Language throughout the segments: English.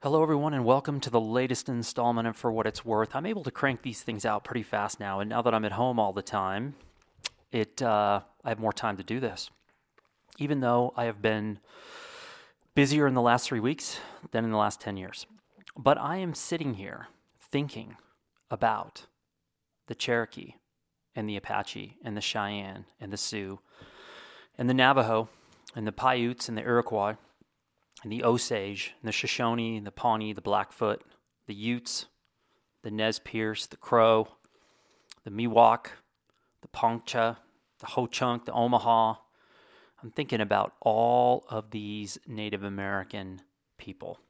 Hello, everyone, and welcome to the latest installment of For What It's Worth. I'm able to crank these things out pretty fast now, and now that I'm at home all the time, it uh, I have more time to do this. Even though I have been busier in the last three weeks than in the last 10 years. But I am sitting here thinking about the Cherokee and the Apache and the Cheyenne and the Sioux and the Navajo and the Paiutes and the Iroquois and the Osage, and the Shoshone, and the Pawnee, the Blackfoot, the Utes, the Nez Perce, the Crow, the Miwok, the Pontchartra, the Ho Chunk, the Omaha. I'm thinking about all of these Native American people.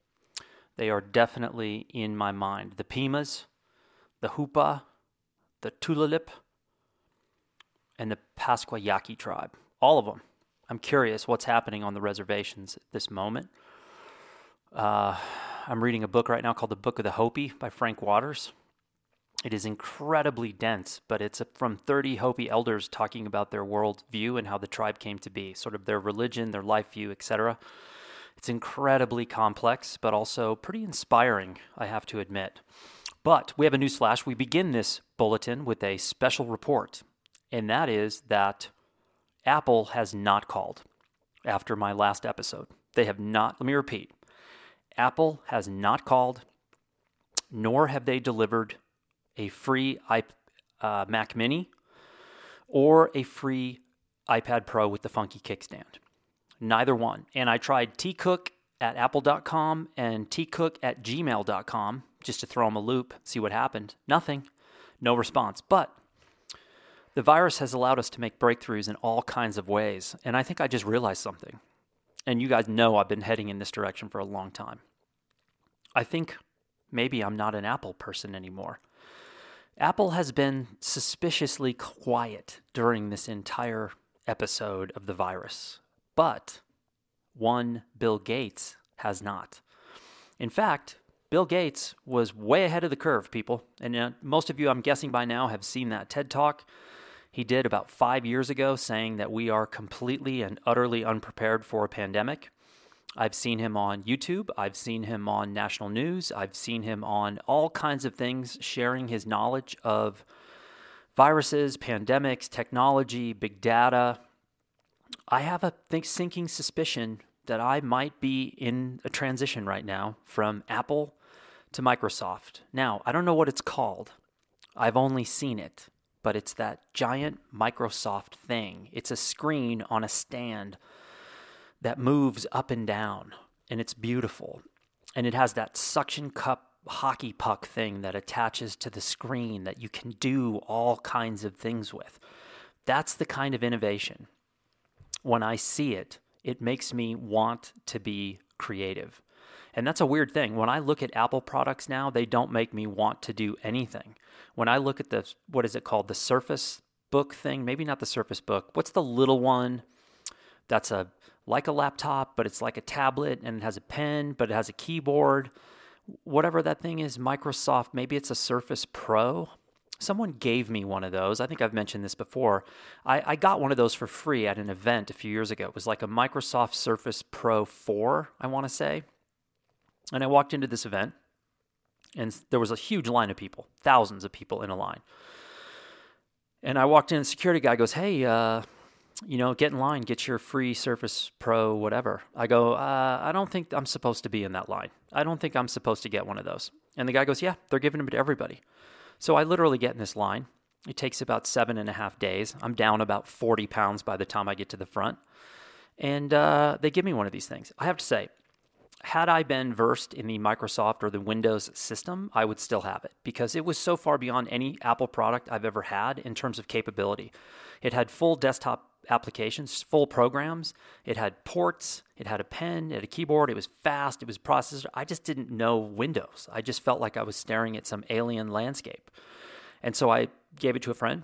They are definitely in my mind. The Pimas, the Hupa, the Tulalip, and the Pascua Yaqui tribe. All of them. I'm curious what's happening on the reservations at this moment. Uh, I'm reading a book right now called The Book of the Hopi by Frank Waters. It is incredibly dense, but it's from 30 Hopi elders talking about their world view and how the tribe came to be, sort of their religion, their life view, etc. It's incredibly complex, but also pretty inspiring, I have to admit. But we have a newsflash. We begin this bulletin with a special report, and that is that Apple has not called after my last episode. They have not, let me repeat Apple has not called, nor have they delivered a free iP- uh, Mac Mini or a free iPad Pro with the funky kickstand. Neither one. And I tried tcook at apple.com and tcook at gmail.com just to throw them a loop, see what happened. Nothing. No response. But the virus has allowed us to make breakthroughs in all kinds of ways. And I think I just realized something. And you guys know I've been heading in this direction for a long time. I think maybe I'm not an Apple person anymore. Apple has been suspiciously quiet during this entire episode of the virus, but one Bill Gates has not. In fact, Bill Gates was way ahead of the curve, people. And uh, most of you, I'm guessing by now, have seen that TED Talk he did about five years ago, saying that we are completely and utterly unprepared for a pandemic. I've seen him on YouTube. I've seen him on national news. I've seen him on all kinds of things sharing his knowledge of viruses, pandemics, technology, big data. I have a think, sinking suspicion that I might be in a transition right now from Apple to Microsoft. Now, I don't know what it's called. I've only seen it but it's that giant Microsoft thing. It's a screen on a stand that moves up and down, and it's beautiful. And it has that suction cup hockey puck thing that attaches to the screen that you can do all kinds of things with. That's the kind of innovation. When I see it, it makes me want to be creative. And that's a weird thing. When I look at Apple products now, they don't make me want to do anything. When I look at the, what is it called? The Surface Book thing, maybe not the Surface Book. What's the little one that's a, like a laptop, but it's like a tablet and it has a pen, but it has a keyboard. Whatever that thing is, Microsoft, maybe it's a Surface Pro. Someone gave me one of those. I think I've mentioned this before. I, I, got one of those for free at an event a few years ago. It was like a Microsoft Surface Pro 4, I want to say. And I walked into this event, and there was a huge line of people, thousands of people in a line. And I walked in, the security guy goes, Hey, uh, you know, get in line, get your free Surface Pro, whatever. I go, uh, I don't think I'm supposed to be in that line. I don't think I'm supposed to get one of those. And the guy goes, Yeah, they're giving them to everybody. So I literally get in this line. It takes about seven and a half days. I'm down about 40 pounds by the time I get to the front. And uh, they give me one of these things. I have to say, had I been versed in the Microsoft or the Windows system, I would still have it because it was so far beyond any Apple product I've ever had in terms of capability. It had full desktop applications, full programs. It had ports, it had a pen, it had a keyboard, it was fast, it was processor. I just didn't know Windows. I just felt like I was staring at some alien landscape. And so I gave it to a friend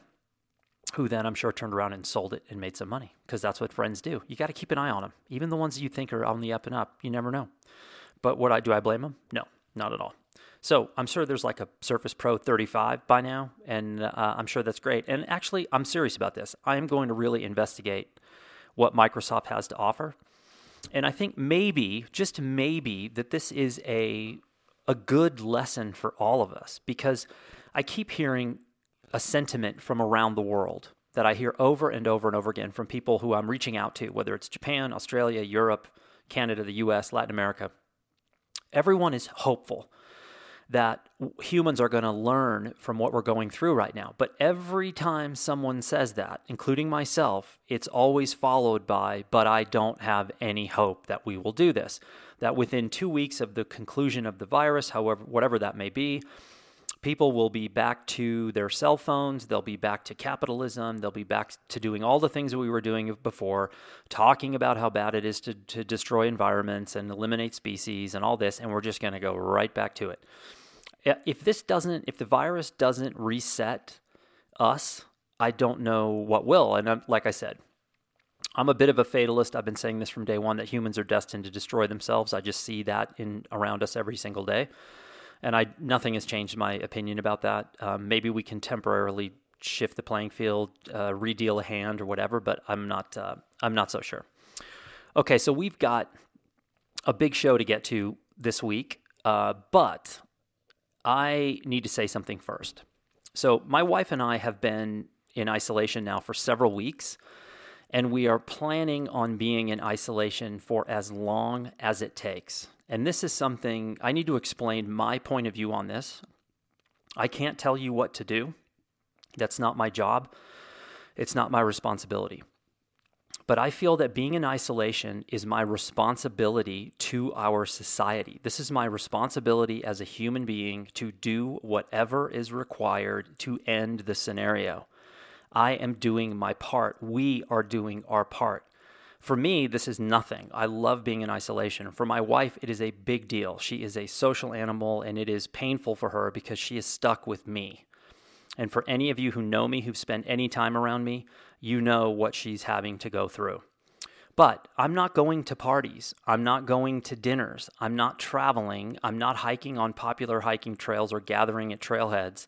who then I'm sure turned around and sold it and made some money because that's what friends do. You got to keep an eye on them, even the ones that you think are on the up and up. You never know. But what I do I blame them? No, not at all. So I'm sure there's like a Surface Pro 35 by now, and uh, I'm sure that's great. And actually, I'm serious about this. I am going to really investigate what Microsoft has to offer. And I think maybe, just maybe, that this is a a good lesson for all of us because I keep hearing a sentiment from around the world that I hear over and over and over again from people who I'm reaching out to, whether it's Japan, Australia, Europe, Canada, the US, Latin America. Everyone is hopeful that humans are going to learn from what we're going through right now. But every time someone says that, including myself, it's always followed by, but I don't have any hope that we will do this. That within two weeks of the conclusion of the virus, however, whatever that may be, people will be back to their cell phones, they'll be back to capitalism, they'll be back to doing all the things that we were doing before, talking about how bad it is to, to destroy environments and eliminate species and all this, and we're just going to go right back to it. If this doesn't, if the virus doesn't reset us, I don't know what will. And I'm, like I said, I'm a bit of a fatalist. I've been saying this from day one that humans are destined to destroy themselves. I just see that in around us every single day and I nothing has changed my opinion about that. Um, maybe we can temporarily shift the playing field, uh, redeal a hand or whatever, but I'm not uh, I'm not so sure. Okay, so we've got a big show to get to this week, uh, but I need to say something first. So my wife and I have been in isolation now for several weeks. And we are planning on being in isolation for as long as it takes. And this is something I need to explain my point of view on this. I can't tell you what to do. That's not my job. It's not my responsibility. But I feel that being in isolation is my responsibility to our society. This is my responsibility as a human being to do whatever is required to end the scenario. I am doing my part. We are doing our part. For me, this is nothing. I love being in isolation. For my wife, it is a big deal. She is a social animal, and it is painful for her because she is stuck with me. And for any of you who know me, who've spent any time around me, you know what she's having to go through. But I'm not going to parties. I'm not going to dinners. I'm not traveling. I'm not hiking on popular hiking trails or gathering at trailheads.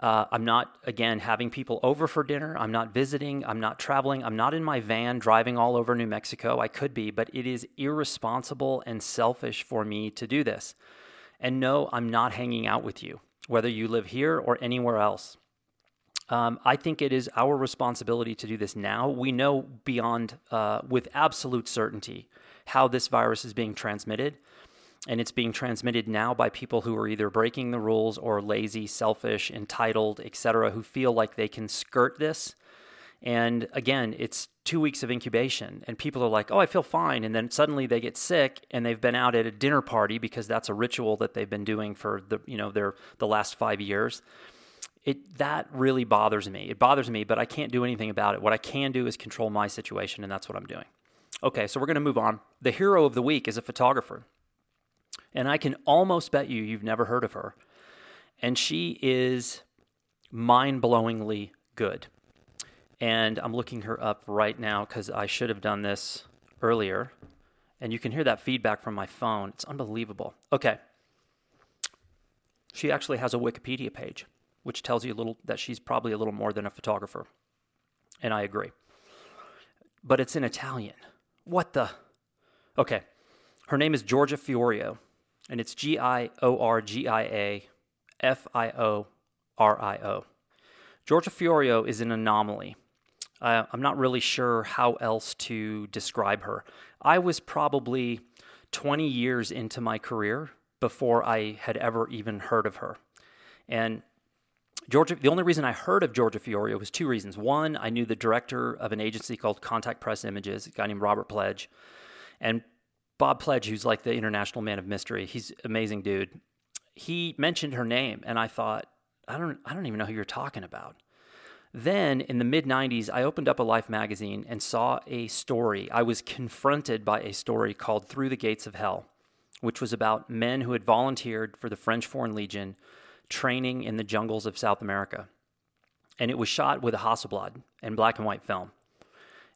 Uh, I'm not, again, having people over for dinner. I'm not visiting. I'm not traveling. I'm not in my van driving all over New Mexico. I could be, but it is irresponsible and selfish for me to do this. And no, I'm not hanging out with you, whether you live here or anywhere else. Um, I think it is our responsibility to do this now. We know beyond, uh, with absolute certainty, how this virus is being transmitted and it's being transmitted now by people who are either breaking the rules or lazy, selfish, entitled, etc., who feel like they can skirt this. And again, it's two weeks of incubation, and people are like, "Oh, I feel fine," and then suddenly they get sick, and they've been out at a dinner party because that's a ritual that they've been doing for the you know their the last five years. It that really bothers me. It bothers me, but I can't do anything about it. What I can do is control my situation, and that's what I'm doing. Okay, so we're going to move on. The hero of the week is a photographer. And I can almost bet you you've never heard of her. And she is mind blowingly good. And I'm looking her up right now because I should have done this earlier. And you can hear that feedback from my phone. It's unbelievable. Okay. She actually has a Wikipedia page, which tells you a little that she's probably a little more than a photographer. And I agree. But it's in Italian. What the? Okay. Her name is Giorgia Fiorio and it's G I O R G I A F I O R I O. Giorgia Fiorio is an anomaly. Uh, I'm not really sure how else to describe her. I was probably 20 years into my career before I had ever even heard of her. And Giorgia, the only reason I heard of Giorgia Fiorio was two reasons. One, I knew the director of an agency called Contact Press Images, a guy named Robert Pledge. And Bob Pledge, who's like the international man of mystery, he's amazing dude. He mentioned her name, and I thought, I don't, I don't even know who you're talking about. Then in the mid 90s, I opened up a Life magazine and saw a story. I was confronted by a story called Through the Gates of Hell, which was about men who had volunteered for the French Foreign Legion training in the jungles of South America. And it was shot with a Hasselblad and black and white film.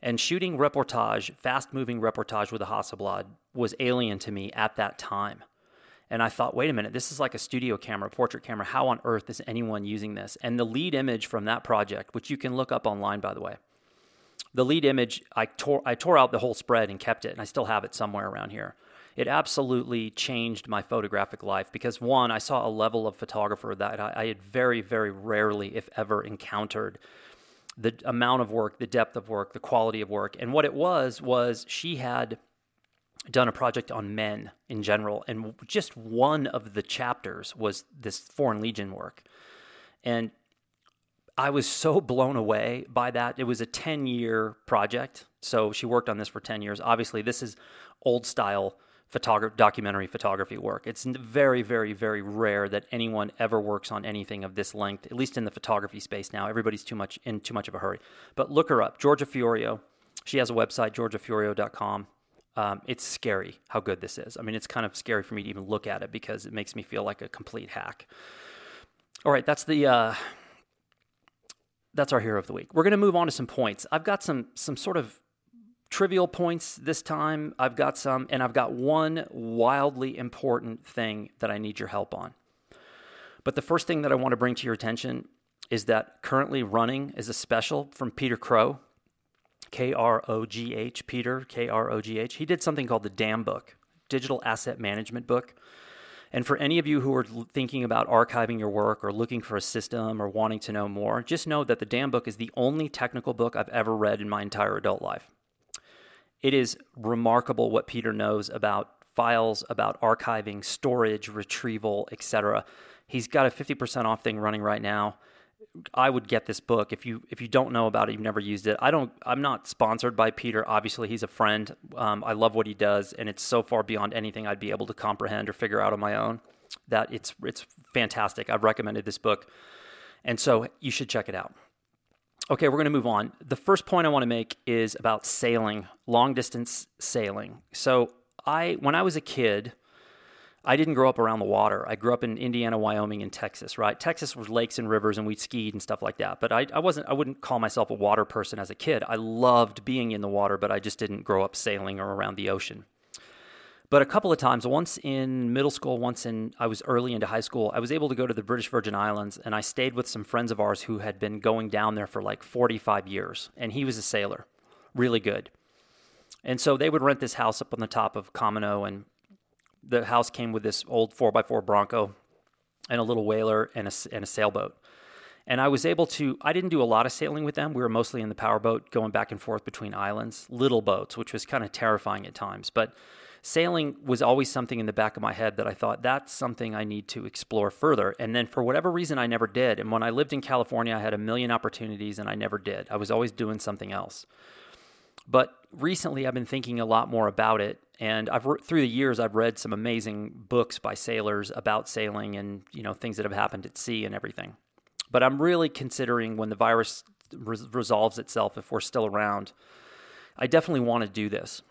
And shooting reportage, fast moving reportage with a Hasselblad was alien to me at that time. And I thought, wait a minute, this is like a studio camera, portrait camera. How on earth is anyone using this? And the lead image from that project, which you can look up online, by the way, The lead image, I tore, I tore out the whole spread and kept it, and I still have it somewhere around here. It absolutely changed my photographic life because, one, I saw a level of photographer that I, I had very, very rarely, if ever, encountered the amount of work, the depth of work, the quality of work. And what it was, was she had done a project on men in general. And just one of the chapters was this Foreign Legion work. And I was so blown away by that. It was a 10 year project. So she worked on this for 10 years. Obviously, this is old style photography, documentary photography work. It's very, very, very rare that anyone ever works on anything of this length, at least in the photography space now. Everybody's too much in too much of a hurry. But look her up, Giorgia Fiorio. She has a website, giorgiafiorio.com. Um, it's scary how good this is. I mean, it's kind of scary for me to even look at it because it makes me feel like a complete hack. All right, that's the uh, that's our hero of the week. We're going to move on to some points. I've got some some sort of trivial points this time. I've got some, and I've got one wildly important thing that I need your help on. But the first thing that I want to bring to your attention is that currently running is a special from Peter Krogh, K R O G H, Peter, K R O G H. He did something called the DAM book, Digital Asset Management Book. And for any of you who are thinking about archiving your work or looking for a system or wanting to know more, just know that the DAM book is the only technical book I've ever read in my entire adult life. It is remarkable what Peter knows about files, about archiving, storage, retrieval, etc. He's got a 50% off thing running right now. I would get this book if you if you don't know about it, you've never used it. I don't. I'm not sponsored by Peter. Obviously, he's a friend. Um, I love what he does, and it's so far beyond anything I'd be able to comprehend or figure out on my own. That it's it's fantastic. I've recommended this book, and so you should check it out. Okay, we're going to move on. The first point I want to make is about sailing, long distance sailing. So I, when I was a kid, I didn't grow up around the water. I grew up in Indiana, Wyoming, and Texas, right? Texas was lakes and rivers, and we skied and stuff like that. But I, I wasn't, I wouldn't call myself a water person as a kid. I loved being in the water, but I just didn't grow up sailing or around the ocean. But a couple of times, once in middle school, once in I was early into high school, I was able to go to the British Virgin Islands, and I stayed with some friends of ours who had been going down there for like 45 years, and he was a sailor, really good. And so they would rent this house up on the top of Camanoe, and the house came with this old 4x4 Bronco and a little whaler and a, and a sailboat. And I was able to, I didn't do a lot of sailing with them. We were mostly in the powerboat going back and forth between islands, little boats, which was kind of terrifying at times. But sailing was always something in the back of my head that I thought that's something I need to explore further. And then for whatever reason, I never did. And when I lived in California, I had a million opportunities and I never did. I was always doing something else. But recently, I've been thinking a lot more about it, and I've through the years I've read some amazing books by sailors about sailing and you know things that have happened at sea and everything. But I'm really considering when the virus res- resolves itself, if we're still around, I definitely want to do this.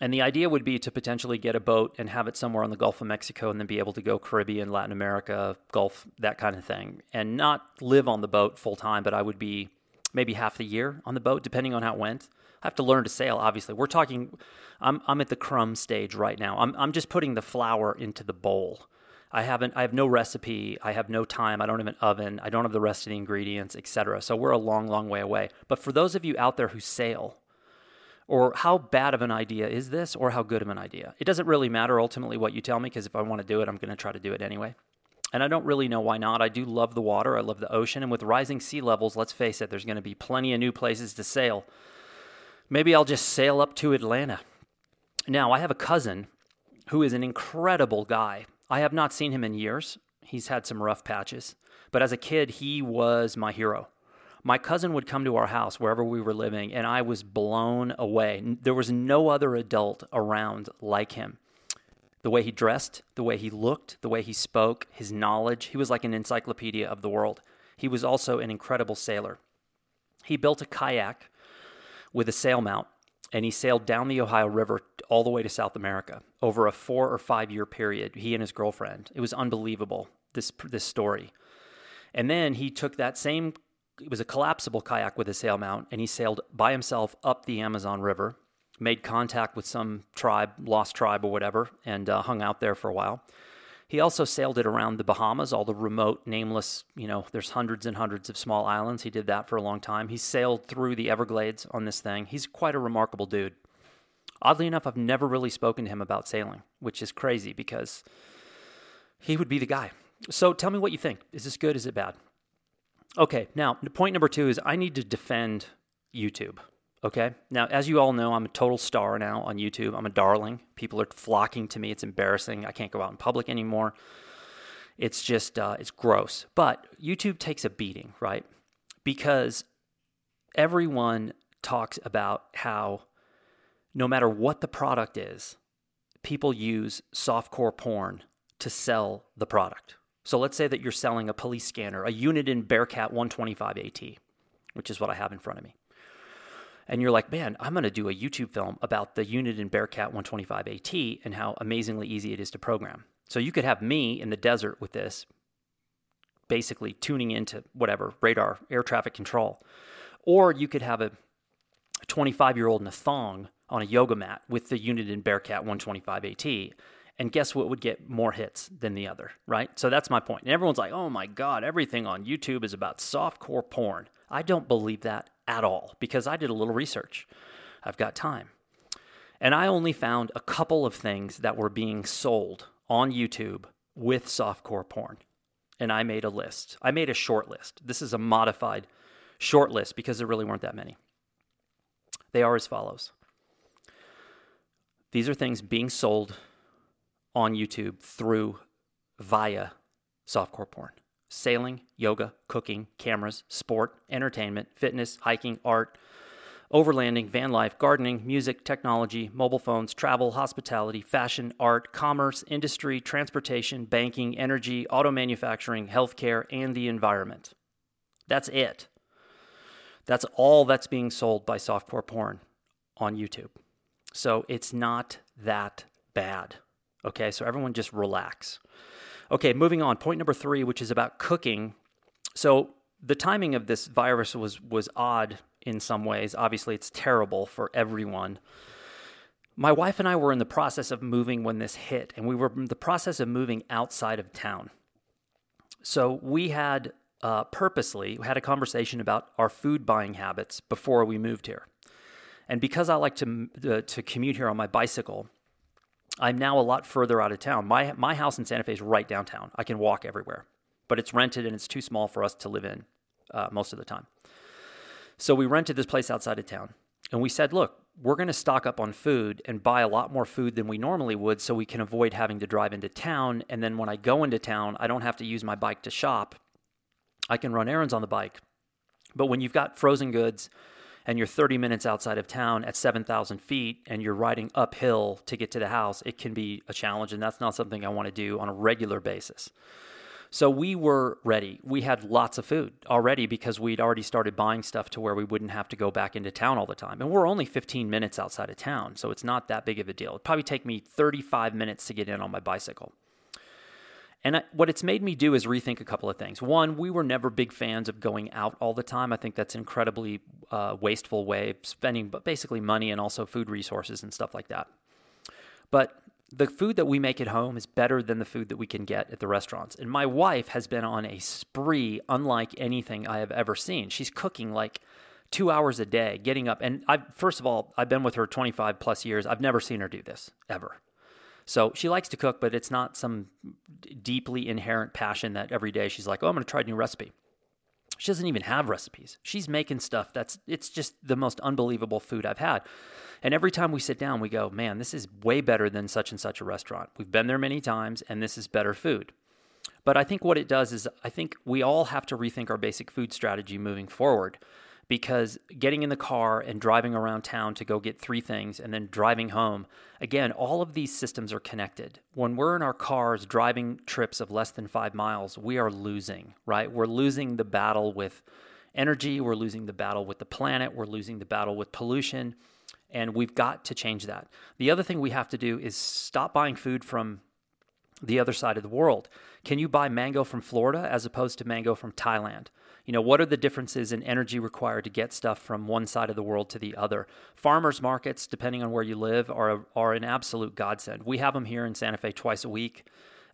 And the idea would be to potentially get a boat and have it somewhere on the Gulf of Mexico and then be able to go Caribbean, Latin America, Gulf, that kind of thing, and not live on the boat full time, but I would be maybe half the year on the boat, depending on how it went. I have to learn to sail, obviously. We're talking, I'm, I'm at the crumb stage right now. I'm, I'm just putting the flour into the bowl. I haven't, I have no recipe. I have no time. I don't have an oven. I don't have the rest of the ingredients, etc. So we're a long, long way away. But for those of you out there who sail, or how bad of an idea is this, or how good of an idea? It doesn't really matter ultimately what you tell me, because if I want to do it, I'm going to try to do it anyway. And I don't really know why not. I do love the water. I love the ocean. And with rising sea levels, let's face it, there's going to be plenty of new places to sail. Maybe I'll just sail up to Atlanta. Now, I have a cousin who is an incredible guy. I have not seen him in years. He's had some rough patches. But as a kid, he was my hero. My cousin would come to our house wherever we were living, and I was blown away. There was no other adult around like him. The way he dressed, the way he looked, the way he spoke, his knowledge, he was like an encyclopedia of the world. He was also an incredible sailor. He built a kayak with a sail mount, and he sailed down the Ohio River all the way to South America over a four or five year period. He and his girlfriend. It was unbelievable. This this story. And then he took that same. It was a collapsible kayak with a sail mount, and he sailed by himself up the Amazon River, made contact with some tribe, lost tribe or whatever, and uh, hung out there for a while. He also sailed it around the Bahamas, all the remote, nameless, you know, there's hundreds and hundreds of small islands. He did that for a long time. He sailed through the Everglades on this thing. He's quite a remarkable dude. Oddly enough, I've never really spoken to him about sailing, which is crazy because he would be the guy. So tell me what you think. Is this good? Is it bad? Okay, now, point number two is I need to defend YouTube. Okay. Now, as you all know, I'm a total star now on YouTube. I'm a darling. People are flocking to me. It's embarrassing. I can't go out in public anymore. It's just, uh, it's gross. But YouTube takes a beating, right? Because everyone talks about how no matter what the product is, people use softcore porn to sell the product. So let's say that you're selling a police scanner, a Uniden Bearcat 125 AT, which is what I have in front of me and you're like, man, I'm going to do a YouTube film about the Uniden Bearcat 125 AT and how amazingly easy it is to program. So you could have me in the desert with this, basically tuning into whatever radar, air traffic control. Or you could have a 25 year old in a thong on a yoga mat with the Uniden Bearcat 125 AT. And guess what would get more hits than the other, right? So that's my point. And everyone's like, oh my God, everything on YouTube is about softcore porn. I don't believe that at all because I did a little research. I've got time. And I only found a couple of things that were being sold on YouTube with softcore porn. And I made a list. I made a short list. This is a modified short list because there really weren't that many. They are as follows These are things being sold on YouTube through via softcore porn sailing, yoga, cooking, cameras, sport, entertainment, fitness, hiking, art, overlanding, van life, gardening, music, technology, mobile phones, travel, hospitality, fashion, art, commerce, industry, transportation, banking, energy, auto manufacturing, healthcare, and the environment. That's it. That's all that's being sold by softcore porn on YouTube. So it's not that bad. Okay, so everyone just relax. Okay, moving on. Point number three, which is about cooking. So the timing of this virus was was odd in some ways. Obviously, it's terrible for everyone. My wife and I were in the process of moving when this hit, and we were in the process of moving outside of town. So we had uh, purposely had a conversation about our food buying habits before we moved here. And because I like to uh, to commute here on my bicycle, I'm now a lot further out of town. My my house in Santa Fe is right downtown. I can walk everywhere, but it's rented and it's too small for us to live in uh, most of the time. So we rented this place outside of town, and we said, "Look, we're going to stock up on food and buy a lot more food than we normally would, so we can avoid having to drive into town. And then when I go into town, I don't have to use my bike to shop. I can run errands on the bike. But when you've got frozen goods." And you're 30 minutes outside of town at 7,000 feet and you're riding uphill to get to the house, it can be a challenge. And that's not something I want to do on a regular basis. So we were ready. We had lots of food already because we'd already started buying stuff to where we wouldn't have to go back into town all the time. And we're only 15 minutes outside of town, so it's not that big of a deal. It'd probably take me 35 minutes to get in on my bicycle. And I, what it's made me do is rethink a couple of things. One, we were never big fans of going out all the time. I think that's an incredibly uh, wasteful way of spending, but basically money and also food resources and stuff like that. But the food that we make at home is better than the food that we can get at the restaurants. And my wife has been on a spree unlike anything I have ever seen. She's cooking like two hours a day, getting up. And I, first of all, I've been with her 25 plus years. I've never seen her do this ever. So she likes to cook, but it's not some deeply inherent passion that every day she's like, oh, I'm going to try a new recipe. She doesn't even have recipes. She's making stuff that's, it's just the most unbelievable food I've had. And every time we sit down, we go, man, this is way better than such and such a restaurant. We've been there many times, and this is better food. But I think what it does is, I think we all have to rethink our basic food strategy moving forward because getting in the car and driving around town to go get three things and then driving home, again, all of these systems are connected. When we're in our cars driving trips of less than five miles, we are losing, right? We're losing the battle with energy, we're losing the battle with the planet, we're losing the battle with pollution, and we've got to change that. The other thing we have to do is stop buying food from the other side of the world. Can you buy mango from Florida as opposed to mango from Thailand? You know, what are the differences in energy required to get stuff from one side of the world to the other? Farmers markets, depending on where you live, are, are an absolute godsend. We have them here in Santa Fe twice a week.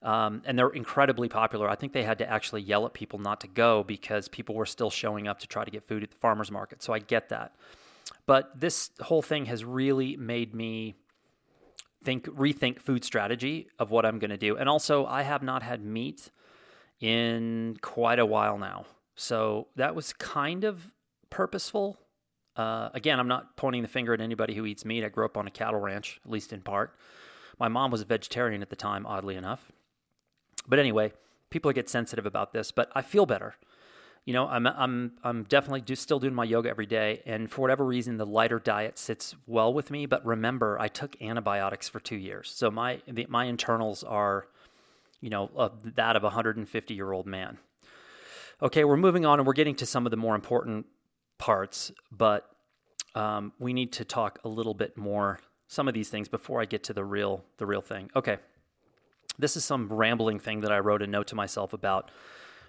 Um, and they're incredibly popular. I think they had to actually yell at people not to go because people were still showing up to try to get food at the farmers market. So I get that. But this whole thing has really made me think rethink food strategy of what I'm going to do. And also, I have not had meat in quite a while now. So that was kind of purposeful. Uh, again, I'm not pointing the finger at anybody who eats meat. I grew up on a cattle ranch, at least in part. My mom was a vegetarian at the time, oddly enough. But anyway, people get sensitive about this, but I feel better. You know, I'm I'm I'm definitely do, still doing my yoga every day, and for whatever reason, the lighter diet sits well with me. But remember, I took antibiotics for two years, so my the, my internals are, you know, uh, that of a 150 year old man. Okay, we're moving on, and we're getting to some of the more important parts, but um, we need to talk a little bit more some of these things before I get to the real the real thing. Okay, this is some rambling thing that I wrote a note to myself about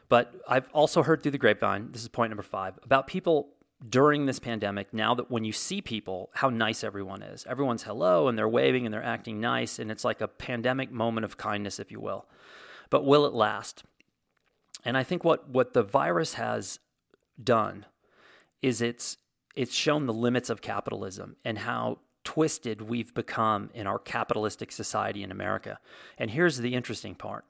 but I've also heard through the grapevine, this is point number five, about people during this pandemic, now that when you see people, how nice everyone is. Everyone's hello and they're waving and they're acting nice. And it's like a pandemic moment of kindness, if you will. But will it last? And I think what, what the virus has done is it's it's shown the limits of capitalism and how twisted we've become in our capitalistic society in America. And here's the interesting part.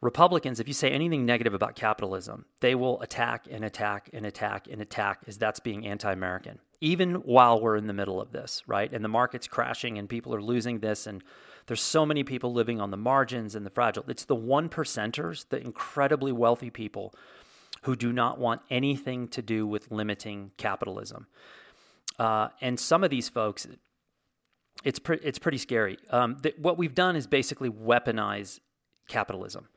Republicans, if you say anything negative about capitalism, they will attack and attack and attack and attack as that's being anti American, even while we're in the middle of this, right? And the market's crashing and people are losing this. And there's so many people living on the margins and the fragile. It's the one percenters, the incredibly wealthy people who do not want anything to do with limiting capitalism. Uh, and some of these folks, it's, pre- it's pretty scary. Um, th- what we've done is basically weaponize capitalism.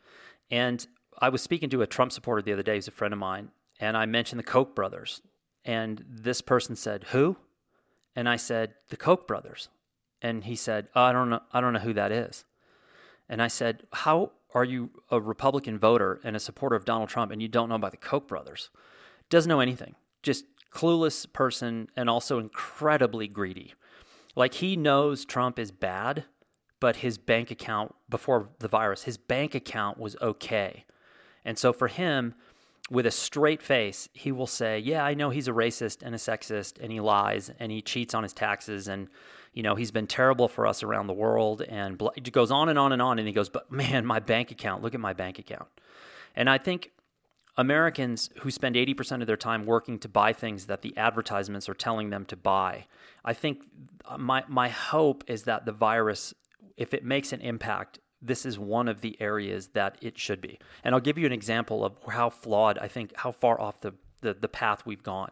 And I was speaking to a Trump supporter the other day, who's a friend of mine, and I mentioned the Koch brothers. And this person said, Who? And I said, The Koch brothers. And he said, oh, I don't know, I don't know who that is. And I said, How are you a Republican voter and a supporter of Donald Trump and you don't know about the Koch brothers? Doesn't know anything. Just clueless person and also incredibly greedy. Like he knows Trump is bad but his bank account before the virus, his bank account was okay. And so for him, with a straight face, he will say, "Yeah, I know he's a racist and a sexist and he lies and he cheats on his taxes and you know, he's been terrible for us around the world and bl-. it goes on and on and on and he goes, "But man, my bank account, look at my bank account." And I think Americans who spend 80% of their time working to buy things that the advertisements are telling them to buy. I think uh, my my hope is that the virus if it makes an impact, this is one of the areas that it should be. And I'll give you an example of how flawed I think, how far off the, the, the path we've gone.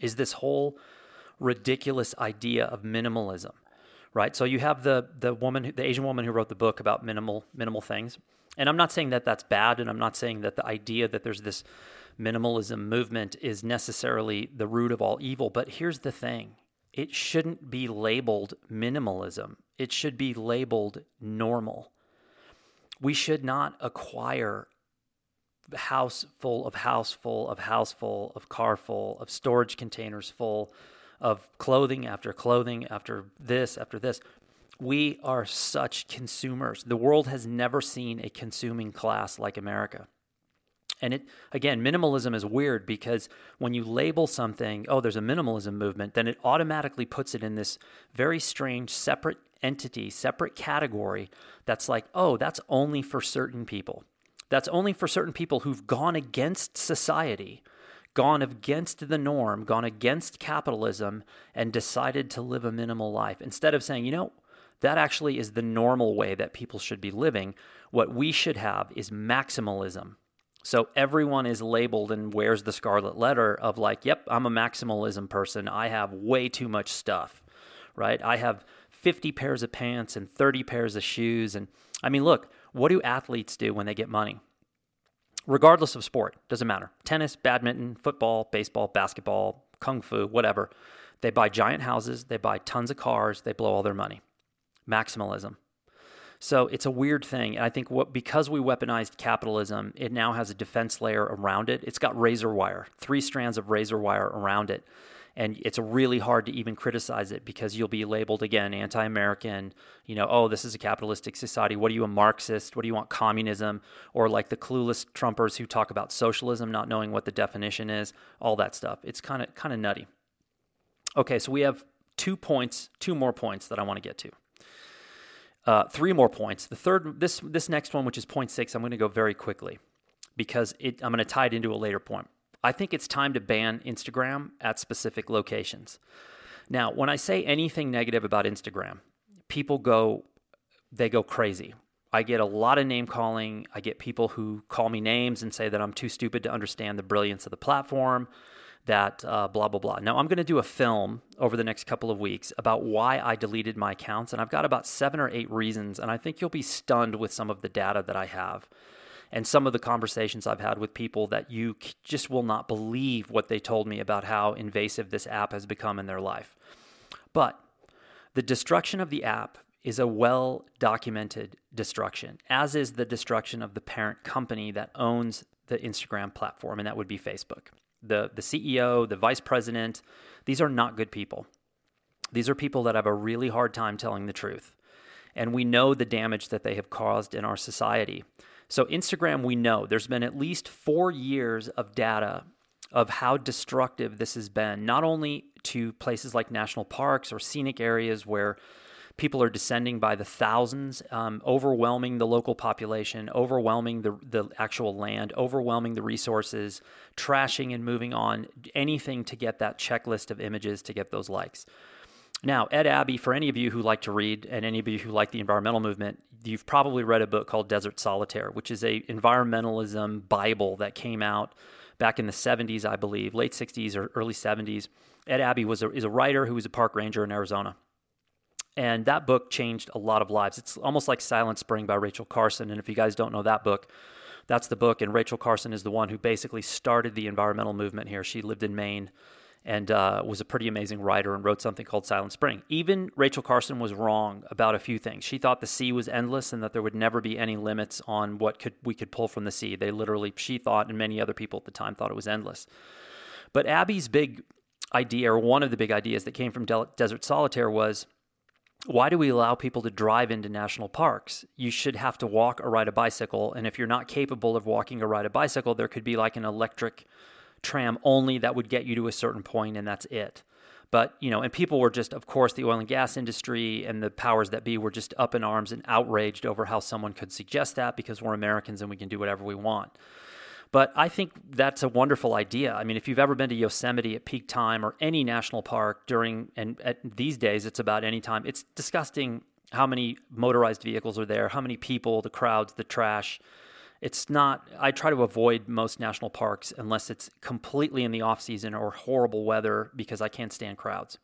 Is this whole ridiculous idea of minimalism, right? So you have the the woman, the Asian woman who wrote the book about minimal minimal things, and I'm not saying that that's bad, and I'm not saying that the idea that there's this minimalism movement is necessarily the root of all evil. But here's the thing: it shouldn't be labeled minimalism. It should be labeled normal. We should not acquire house full of house full of house full of car full of storage containers full of clothing after clothing after this after this. We are such consumers. The world has never seen a consuming class like America. And it again, minimalism is weird because when you label something, oh, there's a minimalism movement, then it automatically puts it in this very strange separate entity, separate category that's like, oh, that's only for certain people. That's only for certain people who've gone against society, gone against the norm, gone against capitalism, and decided to live a minimal life. Instead of saying, you know, that actually is the normal way that people should be living. What we should have is maximalism so everyone is labeled and wears the scarlet letter of like, yep, I'm a maximalism person. I have way too much stuff, right? I have 50 pairs of pants and 30 pairs of shoes. And I mean, look, what do athletes do when they get money? Regardless of sport, doesn't matter. Tennis, badminton, football, baseball, basketball, kung fu, whatever. They buy giant houses, they buy tons of cars, they blow all their money. Maximalism. So it's a weird thing. And I think what because we weaponized capitalism, it now has a defense layer around it. It's got razor wire, three strands of razor wire around it. and it's really hard to even criticize it because you'll be labeled again anti-American. You know, oh, this is a capitalistic society. What are you a Marxist? What do you want communism? Or like the clueless Trumpers who talk about socialism, not knowing what the definition is. All that stuff. It's kind of kind of nutty. Okay, so we have two points, two more points that I want to get to. Uh, three more points. The third, this this next one, which is point six, I'm going to go very quickly because it, I'm going to tie it into a later point. I think it's time to ban Instagram at specific locations. Now, when I say anything negative about Instagram, people go they go crazy. I get a lot of name calling. I get people who call me names and say that I'm too stupid to understand the brilliance of the platform, that uh, blah, blah, blah. Now, I'm going to do a film over the next couple of weeks about why I deleted my accounts. And I've got about seven or eight reasons. And I think you'll be stunned with some of the data that I have and some of the conversations I've had with people that you just will not believe what they told me about how invasive this app has become in their life. But the destruction of the app is a well documented destruction, as is the destruction of the parent company that owns the Instagram platform, and that would be Facebook. The, the CEO, the vice president, these are not good people. These are people that have a really hard time telling the truth. And we know the damage that they have caused in our society. So, Instagram, we know there's been at least four years of data of how destructive this has been, not only to places like national parks or scenic areas where people are descending by the thousands, um, overwhelming the local population, overwhelming the, the actual land, overwhelming the resources, trashing and moving on, anything to get that checklist of images to get those likes. Now, Ed Abbey, for any of you who like to read and any of you who like the environmental movement, you've probably read a book called Desert Solitaire, which is a environmentalism Bible that came out back in the 70s, I believe, late 60s or early 70s. Ed Abbey was a, is a writer who was a park ranger in Arizona. And that book changed a lot of lives. It's almost like Silent Spring by Rachel Carson. And if you guys don't know that book, that's the book. And Rachel Carson is the one who basically started the environmental movement here. She lived in Maine and uh, was a pretty amazing writer and wrote something called Silent Spring. Even Rachel Carson was wrong about a few things. She thought the sea was endless and that there would never be any limits on what could we could pull from the sea. They literally, she thought, and many other people at the time thought it was endless. But Abbey's big idea, or one of the big ideas that came from De- Desert Solitaire, was why do we allow people to drive into national parks? You should have to walk or ride a bicycle. And if you're not capable of walking or ride a bicycle, there could be like an electric tram only that would get you to a certain point and that's it. But, you know, and people were just, of course, the oil and gas industry and the powers that be were just up in arms and outraged over how someone could suggest that because we're Americans and we can do whatever we want. But I think that's a wonderful idea. I mean, if you've ever been to Yosemite at peak time or any national park during, and at these days it's about any time, it's disgusting how many motorized vehicles are there, how many people, the crowds, the trash it's not i try to avoid most national parks unless it's completely in the off season or horrible weather because i can't stand crowds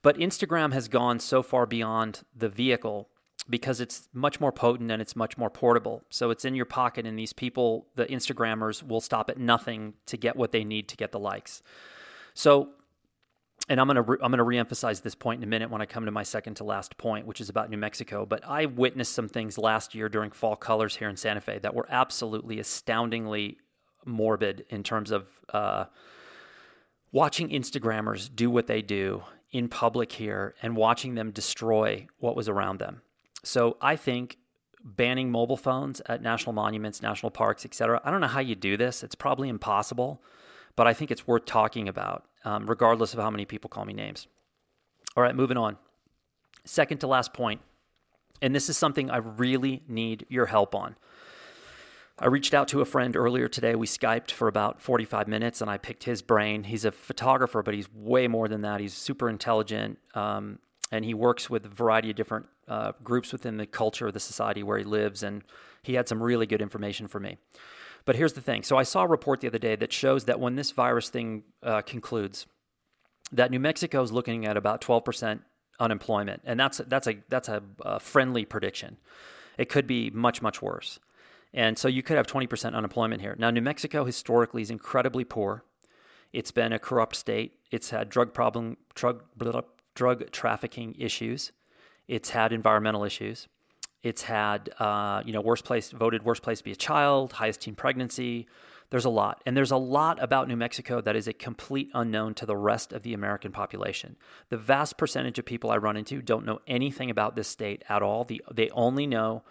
but instagram has gone so far beyond the vehicle because it's much more potent and it's much more portable so it's in your pocket and these people the instagrammers will stop at nothing to get what they need to get the likes so and I'm to re- I'm to reemphasize this point in a minute when I come to my second to last point, which is about New Mexico. But I witnessed some things last year during fall colors here in Santa Fe that were absolutely astoundingly morbid in terms of uh, watching Instagrammers do what they do in public here and watching them destroy what was around them. So I think banning mobile phones at national monuments, national parks, etc. I don't know how you do this. It's probably impossible, but I think it's worth talking about um, regardless of how many people call me names. All right, moving on. Second to last point, and this is something I really need your help on. I reached out to a friend earlier today. We Skyped for about 45 minutes and I picked his brain. He's a photographer, but he's way more than that. He's super intelligent um, and he works with a variety of different uh, groups within the culture of the society where he lives. And he had some really good information for me. But here's the thing. So I saw a report the other day that shows that when this virus thing uh, concludes, that New Mexico is looking at about 12% unemployment, and that's that's a that's a, a friendly prediction. It could be much much worse, and so you could have 20% unemployment here. Now, New Mexico historically is incredibly poor. It's been a corrupt state. It's had drug problem drug drug trafficking issues. It's had environmental issues. It's had, uh, you know, worst place voted worst place to be a child, highest teen pregnancy. There's a lot. And there's a lot about New Mexico that is a complete unknown to the rest of the American population. The vast percentage of people I run into don't know anything about this state at all. The, they only know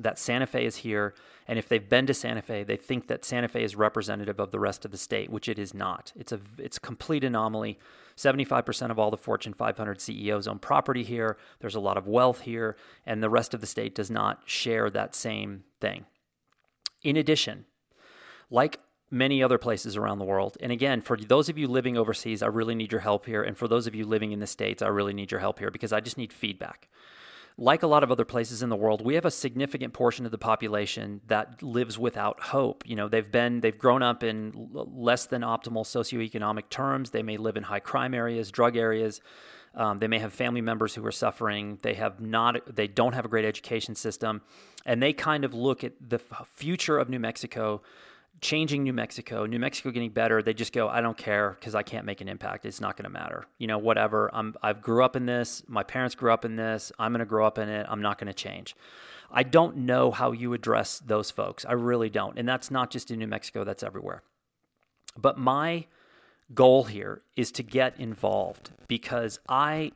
that Santa Fe is here. And if they've been to Santa Fe, they think that Santa Fe is representative of the rest of the state, which it is not. It's a it's a complete anomaly. 75% of all the Fortune 500 CEOs own property here. There's a lot of wealth here, and the rest of the state does not share that same thing. In addition, like many other places around the world, and again, for those of you living overseas, I really need your help here. And for those of you living in the States, I really need your help here because I just need feedback like a lot of other places in the world, we have a significant portion of the population that lives without hope. You know, they've been they've grown up in less than optimal socioeconomic terms. They may live in high crime areas, drug areas. Um, they may have family members who are suffering. They have not. They don't have a great education system, and they kind of look at the future of New Mexico changing New Mexico, New Mexico getting better, they just go, I don't care because I can't make an impact. It's not going to matter. You know, whatever. I'm I've grew up in this. My parents grew up in this. I'm going to grow up in it. I'm not going to change. I don't know how you address those folks. I really don't. And that's not just in New Mexico, that's everywhere. But my goal here is to get involved because I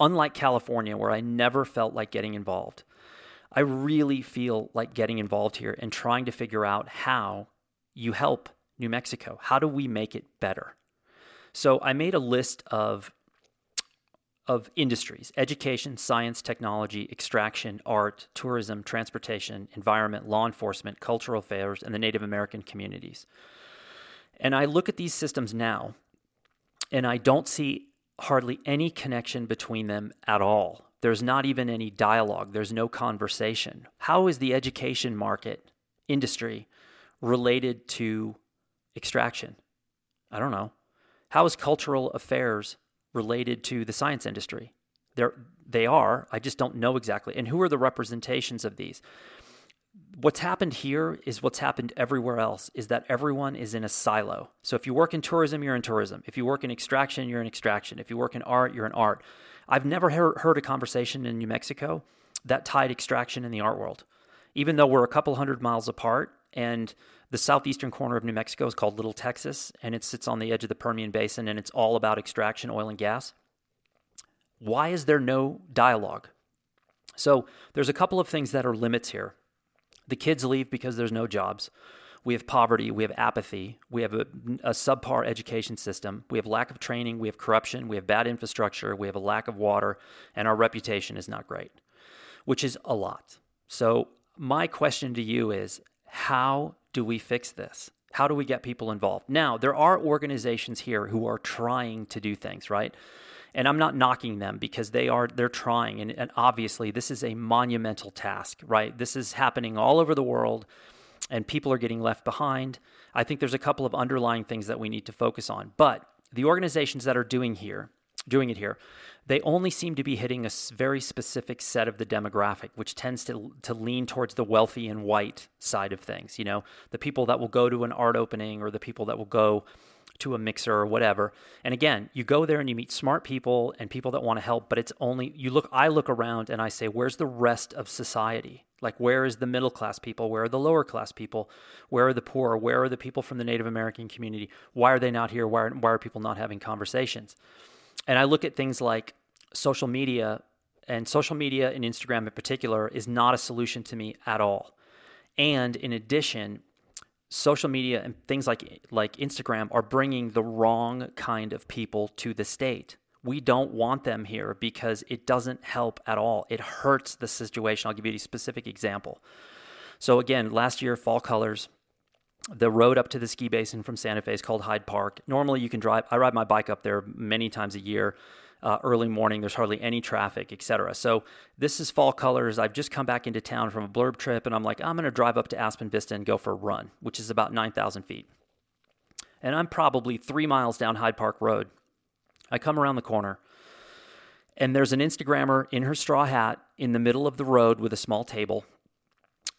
unlike California where I never felt like getting involved. I really feel like getting involved here and trying to figure out how you help New Mexico. How do we make it better? So I made a list of of industries education, science, technology, extraction, art, tourism, transportation, environment, law enforcement, cultural affairs, and the Native American communities. And I look at these systems now, and I don't see hardly any connection between them at all. There's not even any dialogue, there's no conversation. How is the education market industry related to extraction? I don't know. How is cultural affairs related to the science industry? They're, they are. I just don't know exactly. And who are the representations of these? What's happened here is what's happened everywhere else is that everyone is in a silo. So if you work in tourism, you're in tourism. If you work in extraction, you're in extraction. If you work in art, you're in art. I've never heard a conversation in New Mexico that tied extraction in the art world. Even though we're a couple hundred miles apart and the southeastern corner of New Mexico is called Little Texas and it sits on the edge of the Permian Basin and it's all about extraction, oil and gas. Why is there no dialogue? So there's a couple of things that are limits here. The kids leave because there's no jobs. We have poverty, we have apathy, we have a, a, subpar education system, we have lack of training, we have corruption, we have bad infrastructure, we have a lack of water, and our reputation is not great, which is a lot. So, my question to you is how do we fix this? How do we get people involved? Now, there are organizations here who are trying to do things, right? and I'm not knocking them because they are they're trying and, and, obviously this is a monumental task right this is happening all over the world and people are getting left behind. I think there's a couple of underlying things that we need to focus on. But the organizations that are doing here, doing it here, they only seem to be hitting a very specific set of the demographic, which tends to to lean towards the wealthy and white side of things. You know, the people that will go to an art opening or the people that will go to a mixer or whatever. And again, you go there and you meet smart people and people that want to help, but it's only you look I look around and I say, where's the rest of society? Like, where is the middle class people? Where are the lower class people? Where are the poor? Where are the people from the Native American community? Why are they not here? Why are, why are people not having conversations? And I look at things like social media, and social media and Instagram in particular is not a solution to me at all. And in addition, social media and things like like Instagram are bringing the wrong kind of people to the state we don't want them here because it doesn't help at all. It hurts the situation. I'll give you a specific example. So, again, last year, fall colors, the road up to the ski basin from Santa Fe is called Hyde Park. Normally, you can drive, I ride my bike up there many times a year. Uh, early morning, there's hardly any traffic, etc. So this is fall colors. I've just come back into town from a blurb trip, and I'm like, I'm going to drive up to Aspen Vista and go for a run, which is about 9,000 feet. And I'm probably three miles down Hyde Park Road I come around the corner and there's an Instagrammer in her straw hat in the middle of the road with a small table.